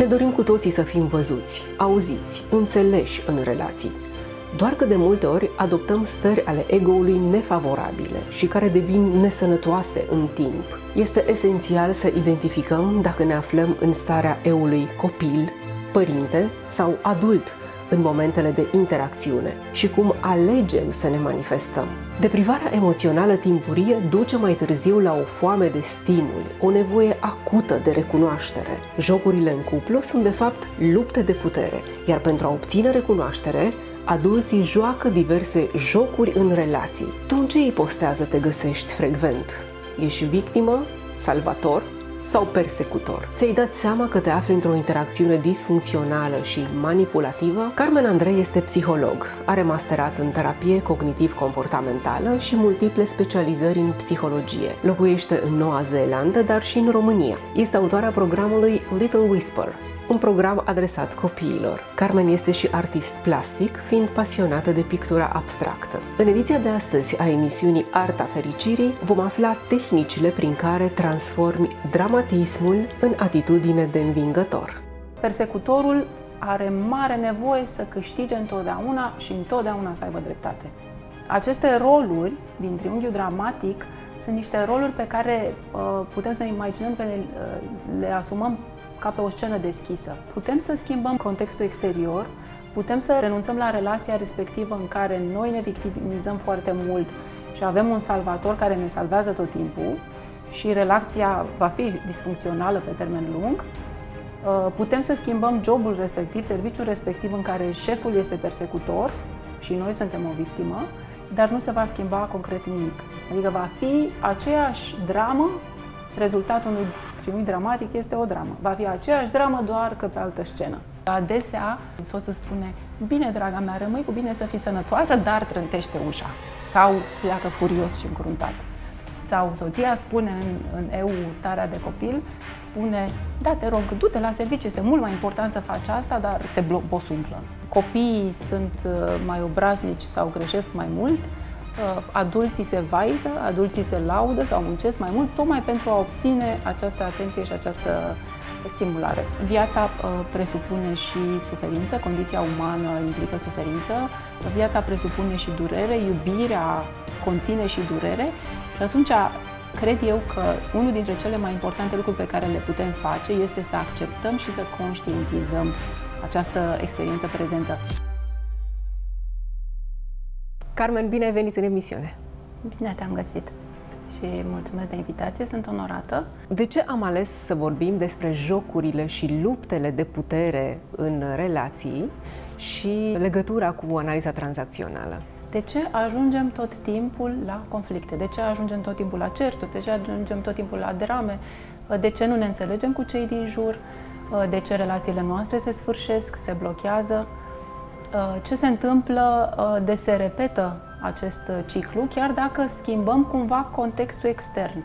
Ne dorim cu toții să fim văzuți, auziți, înțeleși în relații. Doar că de multe ori adoptăm stări ale ego-ului nefavorabile și care devin nesănătoase în timp. Este esențial să identificăm dacă ne aflăm în starea eului copil, părinte sau adult în momentele de interacțiune și cum alegem să ne manifestăm. Deprivarea emoțională timpurie duce mai târziu la o foame de stimuli, o nevoie acută de recunoaștere. Jocurile în cuplu sunt de fapt lupte de putere, iar pentru a obține recunoaștere, adulții joacă diverse jocuri în relații. Tu în ce ipostează te găsești frecvent? Ești victimă? Salvator? Sau persecutor. Ți-ai dat seama că te afli într-o interacțiune disfuncțională și manipulativă? Carmen Andrei este psiholog, are masterat în terapie cognitiv-comportamentală și multiple specializări în psihologie. Locuiește în Noua Zeelandă, dar și în România. Este autoarea programului Little Whisper, un program adresat copiilor. Carmen este și artist plastic, fiind pasionată de pictura abstractă. În ediția de astăzi a emisiunii Arta Fericirii vom afla tehnicile prin care transformi dramatismul în atitudine de învingător. Persecutorul are mare nevoie să câștige întotdeauna și întotdeauna să aibă dreptate. Aceste roluri din triunghiul dramatic sunt niște roluri pe care uh, putem să ne imaginăm că le, uh, le asumăm ca pe o scenă deschisă. Putem să schimbăm contextul exterior, putem să renunțăm la relația respectivă în care noi ne victimizăm foarte mult și avem un salvator care ne salvează tot timpul și relația va fi disfuncțională pe termen lung. Uh, putem să schimbăm jobul respectiv, serviciul respectiv în care șeful este persecutor și noi suntem o victimă, dar nu se va schimba concret nimic. Adică va fi aceeași dramă rezultatul unui triunghi dramatic este o dramă. Va fi aceeași dramă, doar că pe altă scenă. Adesea, soțul spune, bine, draga mea, rămâi cu bine să fii sănătoasă, dar trântește ușa. Sau pleacă furios și încruntat. Sau soția spune în, în EU starea de copil, spune, da, te rog, du-te la serviciu, este mult mai important să faci asta, dar se bosunflă. Copiii sunt uh, mai obraznici sau greșesc mai mult, Uh, adulții se vaită, adulții se laudă sau muncesc mai mult, tocmai pentru a obține această atenție și această stimulare. Viața uh, presupune și suferință, condiția umană implică suferință, viața presupune și durere, iubirea conține și durere și atunci cred eu că unul dintre cele mai importante lucruri pe care le putem face este să acceptăm și să conștientizăm această experiență prezentă. Carmen, bine ai venit în emisiune! Bine te-am găsit! și mulțumesc de invitație, sunt onorată. De ce am ales să vorbim despre jocurile și luptele de putere în relații și legătura cu analiza tranzacțională? De ce ajungem tot timpul la conflicte? De ce ajungem tot timpul la certuri? De ce ajungem tot timpul la drame? De ce nu ne înțelegem cu cei din jur? De ce relațiile noastre se sfârșesc, se blochează? Uh, ce se întâmplă uh, de se repetă acest uh, ciclu, chiar dacă schimbăm cumva contextul extern.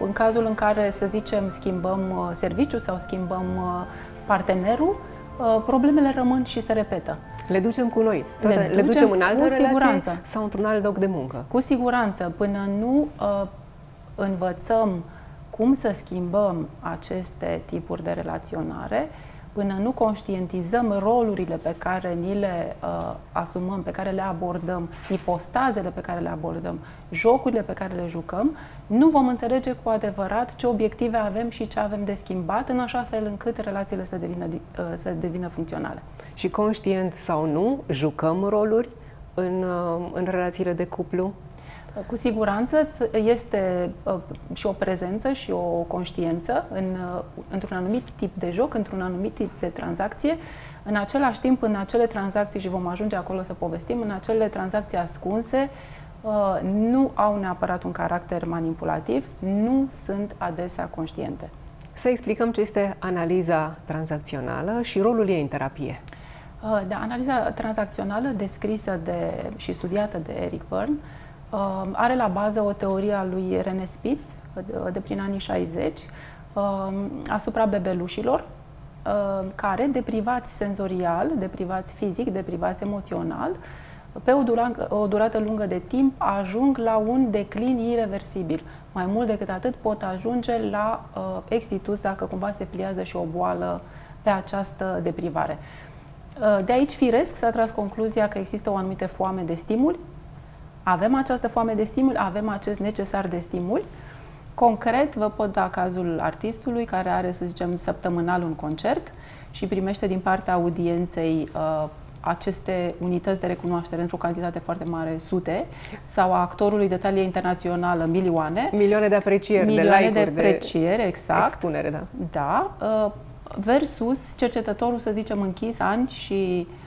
În cazul în care, să zicem, schimbăm serviciul sau schimbăm partenerul, problemele rămân și se repetă. Le ducem cu noi. Toate, le, ducem le ducem în altă cu siguranță. sau într-un alt loc de muncă. Cu siguranță. Până nu uh, învățăm cum să schimbăm aceste tipuri de relaționare, uh, până nu conștientizăm rolurile pe care ni le uh, asumăm, pe care le abordăm, ipostazele pe care le abordăm, jocurile pe care le jucăm, nu vom înțelege cu adevărat ce obiective avem și ce avem de schimbat, în așa fel încât relațiile să devină, uh, să devină funcționale. Și conștient sau nu, jucăm roluri în, uh, în relațiile de cuplu? Cu siguranță este uh, și o prezență și o conștiență în, uh, într-un anumit tip de joc, într-un anumit tip de tranzacție. În același timp, în acele tranzacții, și vom ajunge acolo să povestim, în acele tranzacții ascunse, uh, nu au neapărat un caracter manipulativ, nu sunt adesea conștiente. Să explicăm ce este analiza tranzacțională și rolul ei în terapie. Da, analiza tranzacțională descrisă de, și studiată de Eric Byrne Uh, are la bază o teorie a lui René Spitz, uh, de prin anii 60, uh, asupra bebelușilor, care, deprivați senzorial, deprivați fizic, deprivați emoțional, pe o, durată, o durată lungă de timp ajung la un declin irreversibil. Mai mult decât atât pot ajunge la uh, exitus dacă cumva se pliază și o boală pe această deprivare. Uh, de aici, firesc, s-a tras concluzia că există o anumită foame de stimul. Avem această foame de stimul, avem acest necesar de stimul. Concret, vă pot da cazul artistului care are, să zicem, săptămânal un concert și primește din partea audienței uh, aceste unități de recunoaștere într-o cantitate foarte mare, sute, sau a actorului de talie internațională, milioane. Milioane de aprecieri, milioane de like de aprecieri, exact. Expunere, da. Da, uh, versus cercetătorul, să zicem, închis ani și uh,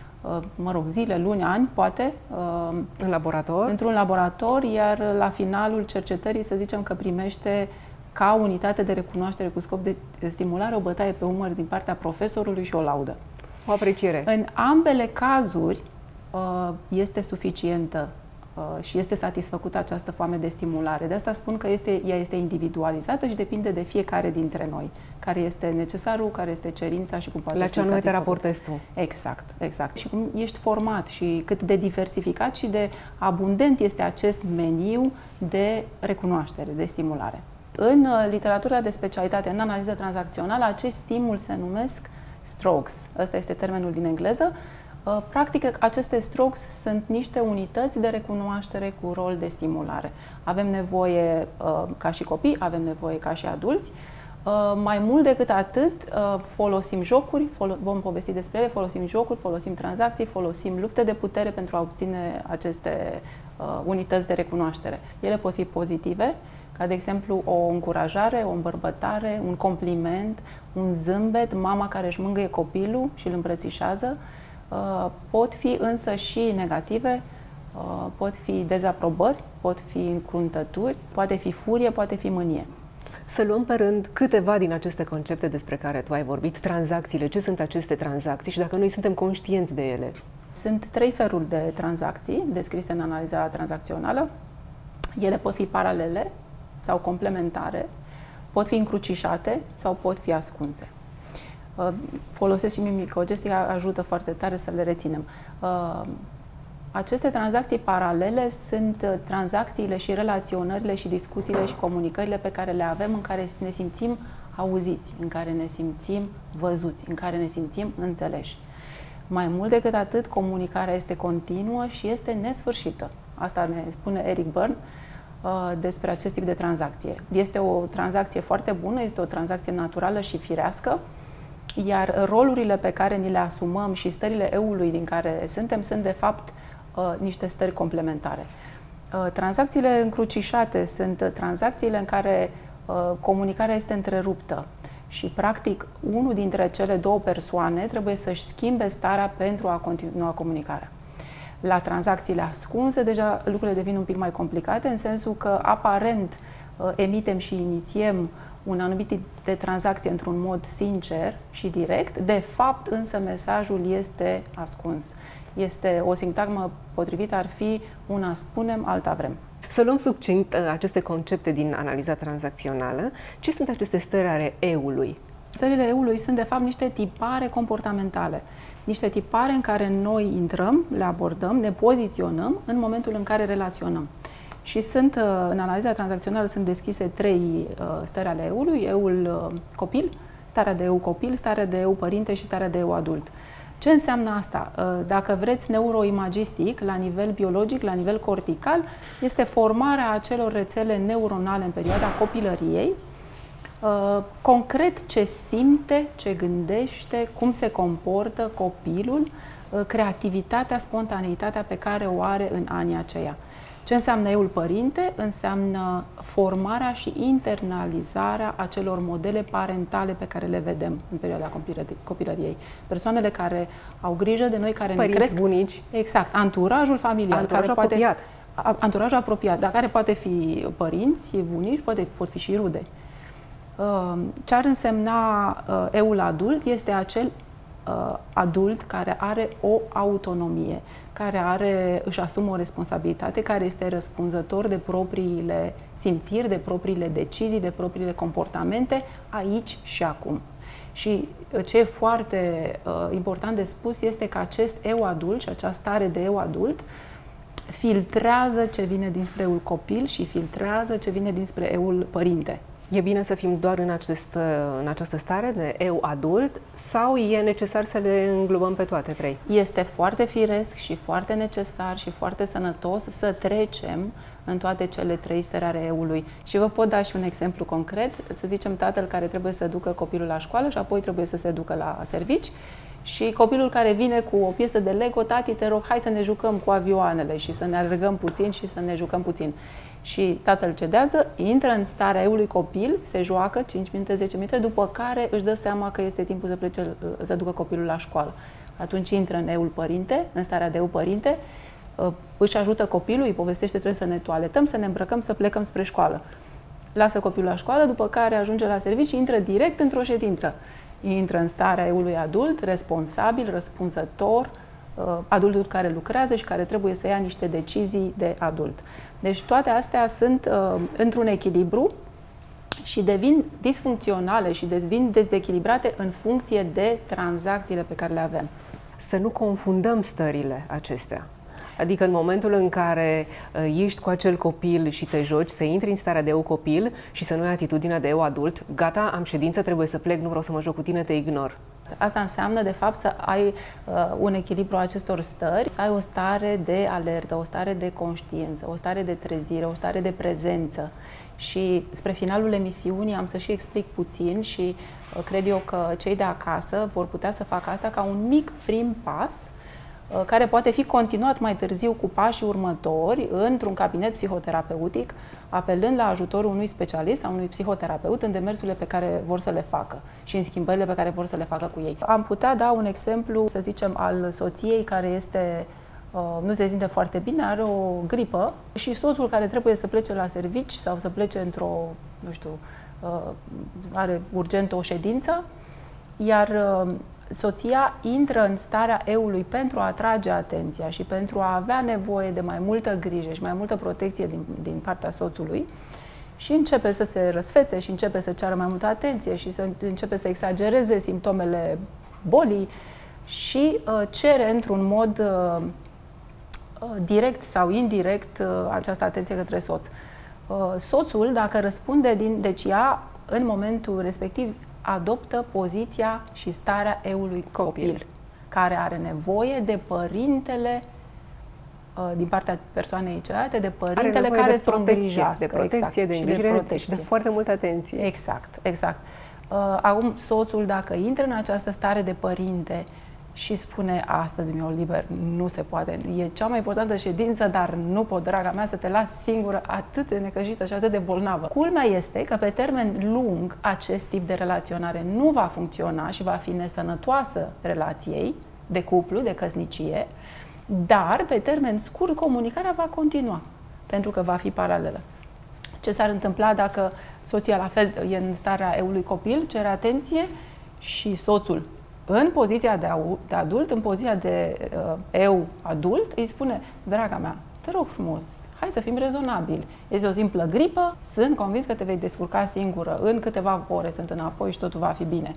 mă rog, zile, luni, ani, poate. Uh, în laborator? Într-un laborator, iar la finalul cercetării, să zicem că primește ca unitate de recunoaștere cu scop de stimulare o bătaie pe umăr din partea profesorului și o laudă. O apreciere. În ambele cazuri uh, este suficientă uh, și este satisfăcută această foame de stimulare. De asta spun că este, ea este individualizată și depinde de fiecare dintre noi, care este necesarul, care este cerința și cum poate La ce anume te raportezi tu. Exact, exact. Și cum ești format și cât de diversificat și de abundent este acest meniu de recunoaștere, de stimulare. În uh, literatura de specialitate, în analiză tranzacțională, acest stimul se numesc strokes. Ăsta este termenul din engleză. Uh, practic, aceste strokes sunt niște unități de recunoaștere cu rol de stimulare. Avem nevoie uh, ca și copii, avem nevoie ca și adulți. Uh, mai mult decât atât, folosim jocuri, vom povesti despre ele, folosim jocuri, folosim tranzacții, folosim lupte de putere pentru a obține aceste unități de recunoaștere. Ele pot fi pozitive, ca de exemplu o încurajare, o îmbărbătare, un compliment, un zâmbet, mama care își mângâie copilul și îl îmbrățișează, uh, pot fi însă și negative, uh, pot fi dezaprobări, pot fi încruntături, poate fi furie, poate fi mânie. Să luăm pe rând câteva din aceste concepte despre care tu ai vorbit, tranzacțiile, ce sunt aceste tranzacții și dacă noi suntem conștienți de ele. Sunt trei feluri de tranzacții descrise în analiza tranzacțională. Ele pot fi paralele, sau complementare, pot fi încrucișate sau pot fi ascunse. Uh, folosesc și mimicogestica, ajută foarte tare să le reținem. Uh, aceste tranzacții paralele sunt uh, tranzacțiile și relaționările și discuțiile și comunicările pe care le avem în care ne simțim auziți, în care ne simțim văzuți, în care ne simțim înțeleși. Mai mult decât atât, comunicarea este continuă și este nesfârșită. Asta ne spune Eric Byrne, Uh, despre acest tip de tranzacție. Este o tranzacție foarte bună, este o tranzacție naturală și firească, iar rolurile pe care ni le asumăm și stările eului din care suntem sunt de fapt uh, niște stări complementare. Uh, tranzacțiile încrucișate sunt tranzacțiile în care comunicarea este întreruptă și practic unul dintre cele două persoane trebuie să-și schimbe starea pentru a continua comunicarea. La tranzacțiile ascunse, deja lucrurile devin un pic mai complicate, în sensul că aparent uh, emitem și inițiem un anumit tip de tranzacție într-un mod sincer și direct, de fapt însă mesajul este ascuns. Este o sintagmă potrivită ar fi una spunem, alta vrem. Să luăm succint uh, aceste concepte din analiza tranzacțională. Ce sunt aceste stări ale eului? Stările eului sunt de fapt niște tipare comportamentale niște tipare în care noi intrăm, le abordăm, ne poziționăm în momentul în care relaționăm. Și sunt, uh, în analiza tranzacțională sunt deschise trei uh, stări ale eului, eul uh, copil, starea de eu copil, starea de eu părinte și starea de eu adult. Ce înseamnă asta? Dacă vreți neuroimagistic, la nivel biologic, la nivel cortical, este formarea acelor rețele neuronale în perioada copilăriei, Uh, concret ce simte, ce gândește, cum se comportă copilul, uh, creativitatea, spontaneitatea pe care o are în anii aceia. Ce înseamnă eul părinte? Înseamnă formarea și internalizarea acelor modele parentale pe care le vedem în perioada copilăriei. Persoanele care au grijă de noi, care Părinți, ne cresc. bunici. Exact. Anturajul familial. Anturajul care apropiat. Poate, anturajul apropiat, dar care poate fi părinți, bunici, poate, pot fi și rude. Uh, ce ar însemna uh, eul adult este acel uh, adult care are o autonomie, care are, își asumă o responsabilitate, care este răspunzător de propriile simțiri, de propriile decizii, de propriile comportamente, aici și acum. Și ce e foarte uh, important de spus este că acest eu adult și această stare de eu adult filtrează ce vine dinspre eul copil și filtrează ce vine dinspre eul părinte. E bine să fim doar în, acest, în această stare de eu adult sau e necesar să le înglobăm pe toate trei? Este foarte firesc și foarte necesar și foarte sănătos să trecem în toate cele trei stări ale eului. Și vă pot da și un exemplu concret. Să zicem tatăl care trebuie să ducă copilul la școală și apoi trebuie să se ducă la servici și copilul care vine cu o piesă de Lego, tati, te rog, hai să ne jucăm cu avioanele și să ne alergăm puțin și să ne jucăm puțin. Și tatăl cedează, intră în starea eului copil, se joacă 5 minute, 10 minute, după care își dă seama că este timpul să plece, să ducă copilul la școală. Atunci intră în eul părinte, în starea de eu părinte, ă, își ajută copilul, îi povestește, trebuie să ne toaletăm, să ne îmbrăcăm, să plecăm spre școală. Lasă copilul la școală, după care ajunge la serviciu și intră direct într-o ședință. Intră în starea eului adult, responsabil, răspunzător, ă, adultul care lucrează și care trebuie să ia niște decizii de adult. Deci toate astea sunt uh, într-un echilibru și devin disfuncționale și devin dezechilibrate în funcție de tranzacțiile pe care le avem. Să nu confundăm stările acestea. Adică în momentul în care uh, ești cu acel copil și te joci, să intri în starea de eu copil și să nu ai atitudinea de eu adult, gata, am ședință, trebuie să plec, nu vreau să mă joc cu tine, te ignor. Asta înseamnă, de fapt, să ai uh, un echilibru a acestor stări, să ai o stare de alertă, o stare de conștiință, o stare de trezire, o stare de prezență. Și spre finalul emisiunii am să și explic puțin și uh, cred eu că cei de acasă vor putea să facă asta ca un mic prim pas uh, care poate fi continuat mai târziu cu pașii următori într-un cabinet psihoterapeutic apelând la ajutorul unui specialist sau unui psihoterapeut în demersurile pe care vor să le facă și în schimbările pe care vor să le facă cu ei. Am putea da un exemplu, să zicem, al soției care este uh, nu se simte foarte bine, are o gripă și soțul care trebuie să plece la servici sau să plece într-o, nu știu, uh, are urgent o ședință, iar uh, soția intră în starea eului pentru a atrage atenția și pentru a avea nevoie de mai multă grijă și mai multă protecție din, din partea soțului și începe să se răsfețe și începe să ceară mai multă atenție și să începe să exagereze simptomele bolii și uh, cere într-un mod uh, uh, direct sau indirect uh, această atenție către soț. Uh, soțul, dacă răspunde din, deci ea în momentul respectiv adoptă poziția și starea eului copil, copil care are nevoie de părintele uh, din partea persoanei celelalte, de părintele care să o îngrijească. De protecție, exact, de îngrijire și de, protecție. și de foarte multă atenție. Exact, exact. Uh, acum, soțul, dacă intră în această stare de părinte și spune astăzi mi-o liber, nu se poate, e cea mai importantă ședință, dar nu pot, draga mea, să te las singură, atât de necăjită și atât de bolnavă. Culmea este că pe termen lung acest tip de relaționare nu va funcționa și va fi nesănătoasă relației de cuplu, de căsnicie, dar pe termen scurt comunicarea va continua, pentru că va fi paralelă. Ce s-ar întâmpla dacă soția la fel e în starea eului copil, cere atenție și soțul în poziția de, de adult, în poziția de uh, eu adult, îi spune, draga mea, te rog frumos, hai să fim rezonabili. Este o simplă gripă, sunt convins că te vei descurca singură, în câteva ore sunt înapoi și totul va fi bine.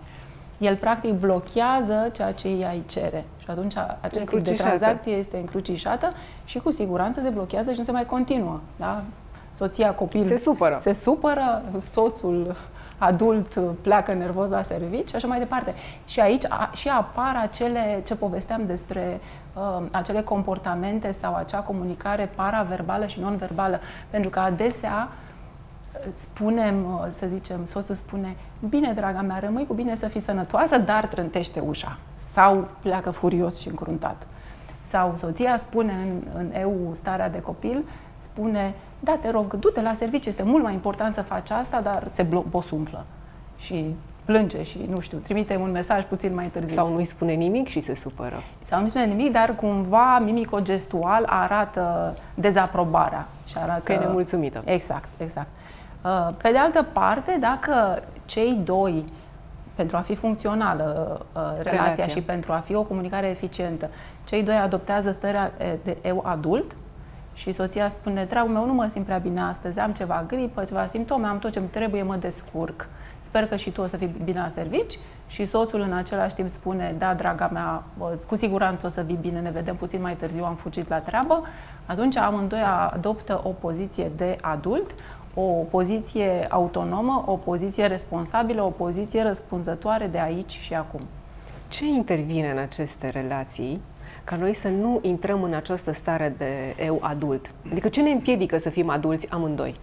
El practic blochează ceea ce ea îi cere. Și atunci acest tip de tranzacție este încrucișată și cu siguranță se blochează și nu se mai continuă. Da? Soția, copil se supără. Se supără, soțul adult pleacă nervos la servici și așa mai departe. Și aici a, și apar acele, ce povesteam despre uh, acele comportamente sau acea comunicare paraverbală și non-verbală, pentru că adesea uh, spunem, uh, să zicem, soțul spune, bine, draga mea, rămâi cu bine să fii sănătoasă, dar trântește ușa. Sau pleacă furios și încruntat. Sau soția spune în, în eu starea de copil, spune, da, te rog, du-te la serviciu, este mult mai important să faci asta, dar se bosunflă și plânge și, nu știu, trimite un mesaj puțin mai târziu. Sau nu-i spune nimic și se supără. Sau nu-i spune nimic, dar cumva mimico-gestual arată dezaprobarea. Și arată... Că e nemulțumită. Exact, exact. Uh, pe de altă parte, dacă cei doi pentru a fi funcțională uh, relația, relația și pentru a fi o comunicare eficientă, cei doi adoptează starea de eu adult, și soția spune, dragul meu, nu mă simt prea bine astăzi, am ceva gripă, ceva simptome, am tot ce trebuie, mă descurc. Sper că și tu o să fii bine la servici. Și soțul în același timp spune, da, draga mea, cu siguranță o să vii bine, ne vedem puțin mai târziu, am fugit la treabă. Atunci amândoi adoptă o poziție de adult, o poziție autonomă, o poziție responsabilă, o poziție răspunzătoare de aici și acum. Ce intervine în aceste relații ca noi să nu intrăm în această stare de eu adult? Adică ce ne împiedică să fim adulți amândoi?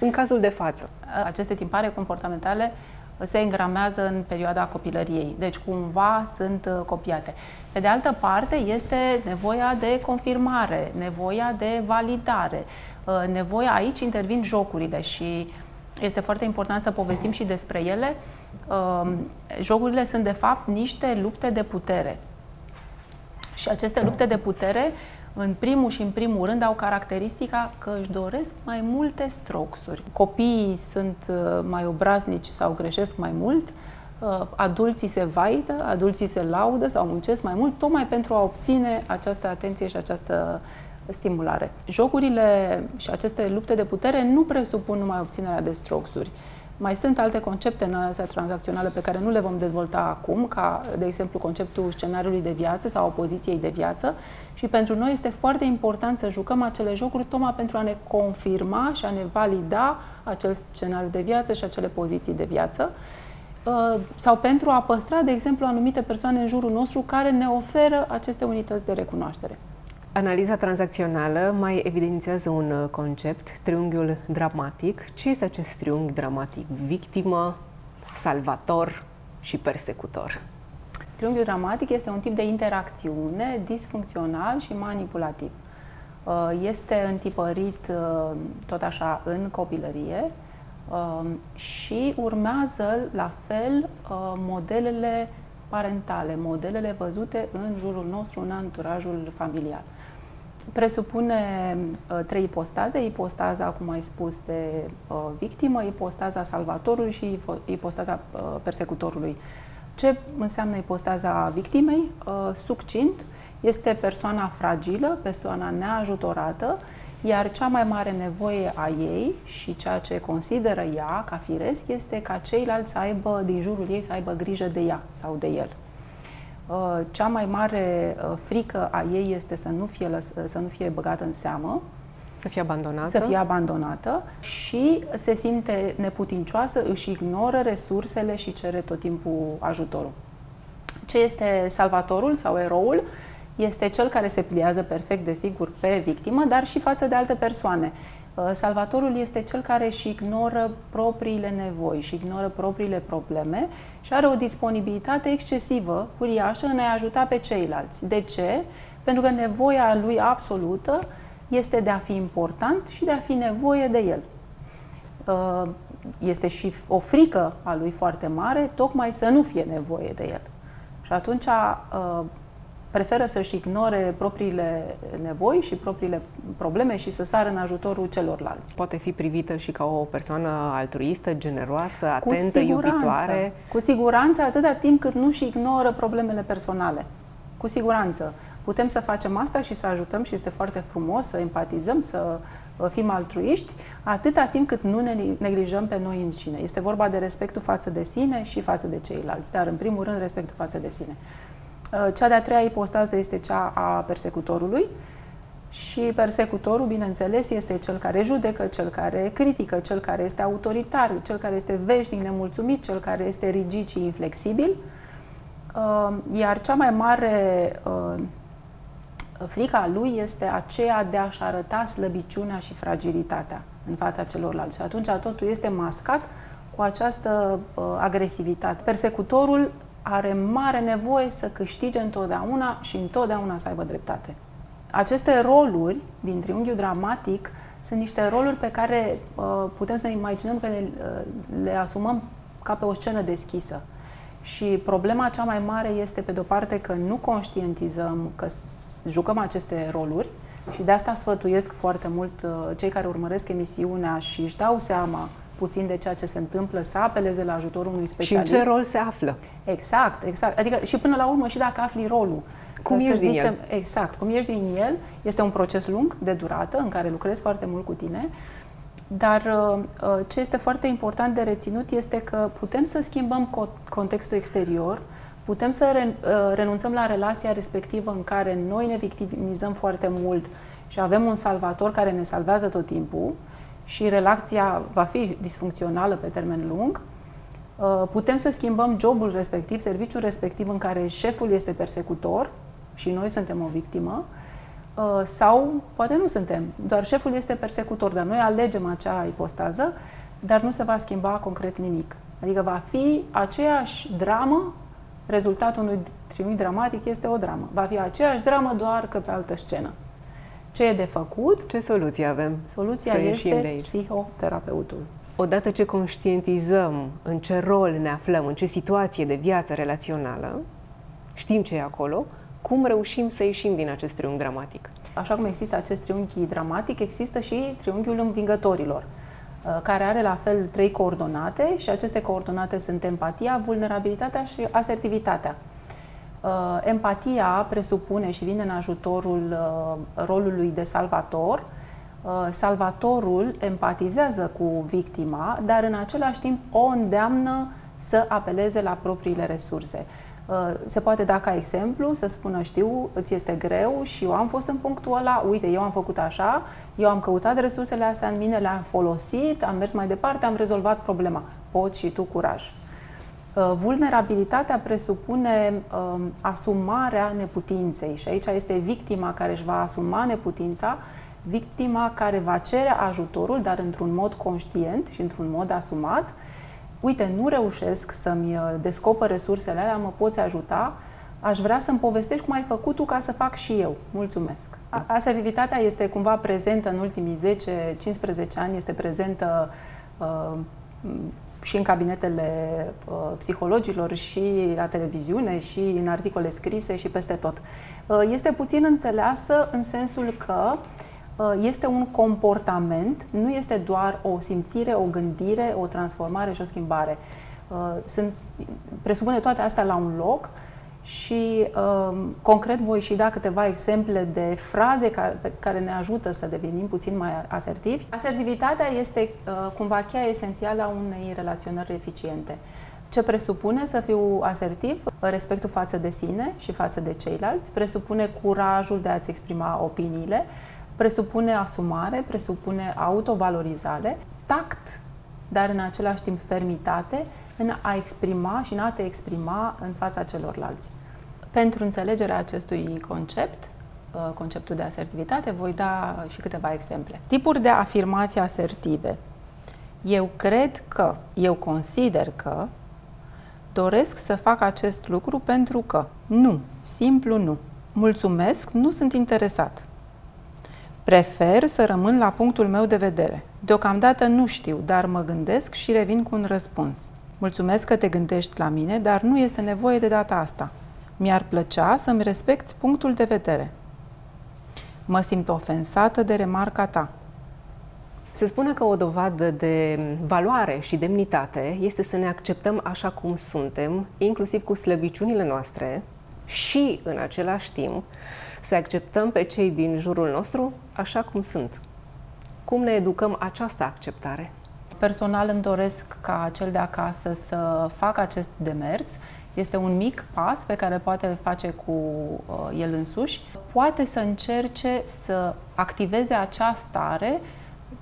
În cazul de față. Aceste timpare comportamentale se îngramează în perioada copilăriei, deci cumva sunt uh, copiate. Pe de altă parte, este nevoia de confirmare, nevoia de validare, uh, nevoia, aici intervin jocurile și este foarte important să povestim și despre ele. Um, jocurile sunt, de fapt, niște lupte de putere. Și aceste lupte de putere în primul și în primul rând au caracteristica că își doresc mai multe stroxuri. Copiii sunt uh, mai obraznici sau greșesc mai mult, uh, adulții se vaită, adulții se laudă sau muncesc mai mult, tocmai pentru a obține această atenție și această stimulare. Jocurile și aceste lupte de putere nu presupun numai obținerea de stroxuri. Mai sunt alte concepte în analiza tranzacțională pe care nu le vom dezvolta acum, ca, de exemplu, conceptul scenariului de viață sau opoziției de viață și pentru noi este foarte important să jucăm acele jocuri tocmai pentru a ne confirma și a ne valida acel scenariu de viață și acele poziții de viață uh, sau pentru a păstra, de exemplu, anumite persoane în jurul nostru care ne oferă aceste unități de recunoaștere. Analiza tranzacțională mai evidențiază un uh, concept, triunghiul dramatic. Ce este acest triunghi dramatic? Victimă, salvator și persecutor. Triunghiul dramatic este un tip de interacțiune disfuncțional și manipulativ. Uh, este întipărit uh, tot așa în copilărie și urmează la fel modelele parentale, modelele văzute în jurul nostru, în anturajul familial presupune uh, trei ipostaze, ipostaza, cum ai spus, de uh, victimă, ipostaza salvatorului și ipostaza uh, persecutorului. Ce înseamnă ipostaza victimei? Uh, succint, este persoana fragilă, persoana neajutorată, iar cea mai mare nevoie a ei și ceea ce consideră ea ca firesc este ca ceilalți să aibă, din jurul ei, să aibă grijă de ea sau de el. Uh, cea mai mare uh, frică a ei este să nu fie, lăs- să nu fie băgată în seamă, să fie abandonată. Să fie abandonată și se simte neputincioasă, își ignoră resursele și cere tot timpul ajutorul. Ce este salvatorul sau eroul? Este cel care se pliază perfect, desigur, pe victimă, dar și față de alte persoane. Uh, salvatorul este cel care își ignoră propriile nevoi și ignoră propriile probleme și are o disponibilitate excesivă, uriașă, în a ajuta pe ceilalți. De ce? Pentru că nevoia lui absolută este de a fi important și de a fi nevoie de el. Uh, este și o frică a lui foarte mare, tocmai să nu fie nevoie de el. Și atunci uh, preferă să-și ignore propriile nevoi și propriile probleme și să sară în ajutorul celorlalți. Poate fi privită și ca o persoană altruistă, generoasă, atentă, cu iubitoare. Cu siguranță, atâta timp cât nu-și ignoră problemele personale. Cu siguranță. Putem să facem asta și să ajutăm și este foarte frumos să empatizăm, să uh, fim altruiști, atâta timp cât nu ne neglijăm pe noi înșine. Este vorba de respectul față de sine și față de ceilalți, dar în primul rând respectul față de sine. Uh, cea de-a treia ipostază este cea a persecutorului și persecutorul, bineînțeles, este cel care judecă, cel care critică, cel care este autoritar, cel care este veșnic nemulțumit, cel care este rigid și inflexibil. Uh, iar cea mai mare uh, frica lui este aceea de a-și arăta slăbiciunea și fragilitatea în fața celorlalți. Și atunci totul este mascat cu această agresivitate. Persecutorul are mare nevoie să câștige întotdeauna și întotdeauna să aibă dreptate. Aceste roluri din triunghiul dramatic sunt niște roluri pe care uh, putem să ne imaginăm că le, uh, le asumăm ca pe o scenă deschisă. Și problema cea mai mare este, pe de-o parte, că nu conștientizăm că jucăm aceste roluri și de asta sfătuiesc foarte mult uh, cei care urmăresc emisiunea și își dau seama puțin de ceea ce se întâmplă, să apeleze la ajutorul unui specialist. Și în ce rol se află. Exact, exact. Adică și până la urmă și dacă afli rolul. Cum ești din zicem, el. Exact, cum ești din el. Este un proces lung, de durată, în care lucrezi foarte mult cu tine. Dar uh, uh, ce este foarte important de reținut este că putem să schimbăm contextul exterior, putem să uh, renunțăm la relația respectivă în care noi ne victimizăm foarte mult și avem un salvator care ne salvează tot timpul și relația va fi disfuncțională pe termen lung, uh, putem să schimbăm jobul respectiv, serviciul respectiv în care șeful este persecutor și noi suntem o victimă, uh, sau poate nu suntem, doar șeful este persecutor, dar noi alegem acea ipostază, dar nu se va schimba concret nimic. Adică va fi aceeași dramă, rezultatul unui triunghi dramatic este o dramă. Va fi aceeași dramă, doar că pe altă scenă. Ce e de făcut? Ce soluție avem? Soluția este psihoterapeutul. Odată ce conștientizăm în ce rol ne aflăm, în ce situație de viață relațională, știm ce e acolo, cum reușim să ieșim din acest triunghi dramatic? Așa cum există acest triunghi dramatic, există și triunghiul învingătorilor, uh, care are la fel trei coordonate și aceste coordonate sunt empatia, vulnerabilitatea și asertivitatea. Uh, empatia presupune și vine în ajutorul uh, rolului de salvator. Uh, salvatorul empatizează cu victima, dar în același timp o îndeamnă să apeleze la propriile resurse. Se poate da ca exemplu să spună, știu, îți este greu și eu am fost în punctul ăla, uite, eu am făcut așa, eu am căutat resursele astea în mine, le-am folosit, am mers mai departe, am rezolvat problema. Poți și tu curaj. Uh, vulnerabilitatea presupune uh, asumarea neputinței și aici este victima care își va asuma neputința, victima care va cere ajutorul, dar într-un mod conștient și într-un mod asumat. Uite, nu reușesc să-mi uh, descoper resursele alea, mă poți ajuta, aș vrea să-mi povestești cum ai făcut tu ca să fac și eu. Mulțumesc. Asertivitatea este cumva prezentă în ultimii 10-15 ani, este prezentă uh, și în cabinetele uh, psihologilor, și la televiziune, și în articole scrise, și peste tot. Uh, este puțin înțeleasă în sensul că uh, este un comportament, nu este doar o simțire, o gândire, o transformare și o schimbare. Uh, sunt, presupune toate astea la un loc și uh, concret voi și da câteva exemple de fraze care, pe care ne ajută să devenim puțin mai asertivi. Asertivitatea este uh, cumva cheia esențială a unei relaționări eficiente. Ce presupune să fiu asertiv? Respectul față de sine și față de ceilalți, presupune curajul de a-ți exprima opiniile, presupune asumare, presupune autovalorizare, tact, dar în același timp fermitate, în a exprima și în a te exprima în fața celorlalți. Pentru înțelegerea acestui concept, uh, conceptul de asertivitate, voi da și câteva exemple. Tipuri de afirmații asertive. Eu cred că, eu consider că, doresc să fac acest lucru pentru că. Nu, simplu nu. Mulțumesc, nu sunt interesat. Prefer să rămân la punctul meu de vedere. Deocamdată nu știu, dar mă gândesc și revin cu un răspuns. Mulțumesc că te gândești la mine, dar nu este nevoie de data asta. Mi-ar plăcea să-mi respecti punctul de vedere. Mă simt ofensată de remarca ta. Se spune că o dovadă de valoare și demnitate este să ne acceptăm așa cum suntem, inclusiv cu slăbiciunile noastre și, în același timp, să acceptăm pe cei din jurul nostru așa cum sunt. Cum ne educăm această acceptare? Personal îmi doresc ca cel de acasă să facă acest demers. Este un mic pas pe care poate face cu uh, el însuși. Poate să încerce să activeze acea stare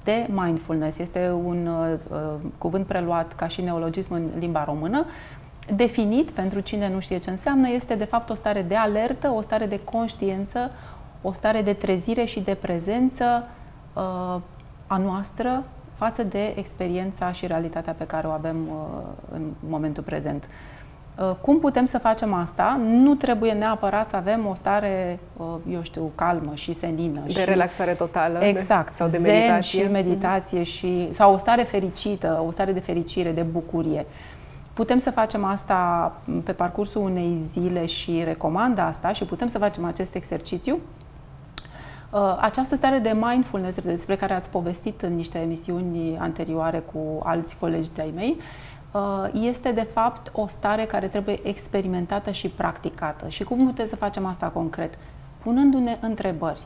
de mindfulness. Este un uh, uh cuvânt preluat ca și neologism în limba română. Definit, pentru cine nu știe ce înseamnă, este de fapt o stare de alertă, o stare de conștiință, o stare de trezire și de prezență uh, a noastră față de experiența și realitatea pe care o avem uh, în momentul prezent. Uh, cum putem să facem asta? Nu trebuie neapărat să avem o stare, uh, eu știu, calmă și senină. De și, relaxare totală. Exact. De, sau de meditație. și meditație și, sau o stare fericită, o stare de fericire, de bucurie. Putem să facem asta pe parcursul unei zile și recomand asta și putem să facem acest exercițiu Uh, această stare de mindfulness despre care ați povestit în niște emisiuni anterioare cu alți colegi de-ai mei, uh, este de fapt o stare care trebuie experimentată și practicată. Și cum putem să facem asta concret? Punându-ne întrebări.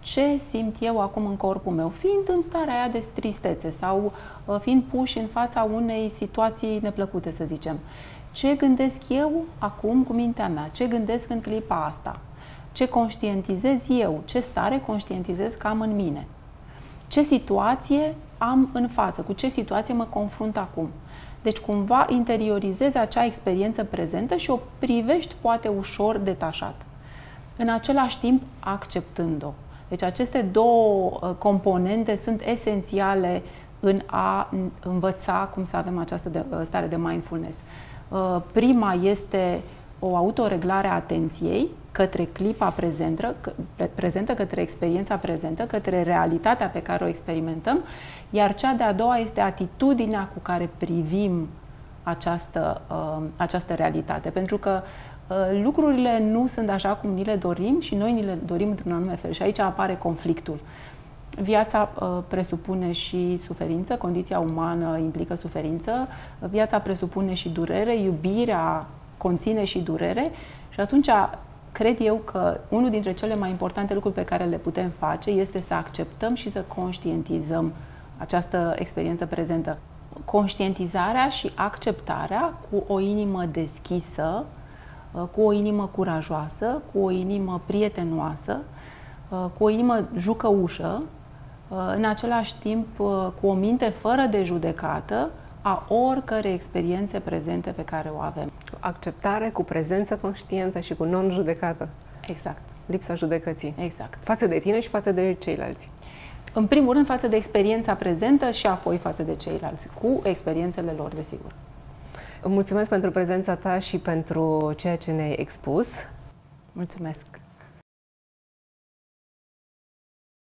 Ce simt eu acum în corpul meu? Fiind în starea aia de tristețe sau uh, fiind puși în fața unei situații neplăcute, să zicem. Ce gândesc eu acum cu mintea mea? Ce gândesc în clipa asta? ce conștientizez eu, ce stare conștientizez că am în mine. ce situație am în față, cu ce situație mă confrunt acum. Deci cumva interiorizezi acea experiență prezentă și o privești poate ușor detașat. În același timp acceptând-o. Deci aceste două uh, componente sunt esențiale în a învăța cum să avem această uh, stare de mindfulness. Uh, prima este o autoreglare a atenției către clipa prezentă, prezentă, către experiența prezentă, către realitatea pe care o experimentăm, iar cea de-a doua este atitudinea cu care privim această, uh, această realitate. Pentru că uh, lucrurile nu sunt așa cum ni le dorim și noi ni le dorim într-un anume fel. Și aici apare conflictul. Viața uh, presupune și suferință, condiția umană implică suferință, viața presupune și durere, iubirea conține și durere și atunci cred eu că unul dintre cele mai importante lucruri pe care le putem face este să acceptăm și să conștientizăm această experiență prezentă. Conștientizarea și acceptarea cu o inimă deschisă, uh, cu o inimă curajoasă, cu o inimă prietenoasă, uh, cu o inimă jucăușă, uh, în același timp cu o minte fără de judecată a oricărei experiențe prezente pe care o avem. Acceptare cu prezență conștientă și cu non-judecată. Exact. Lipsa judecății. Exact. Față de tine și față de ceilalți. În primul rând față de experiența prezentă și apoi față de ceilalți, cu experiențele lor, desigur. Mulțumesc pentru prezența ta și pentru ceea ce ne-ai expus. Mulțumesc!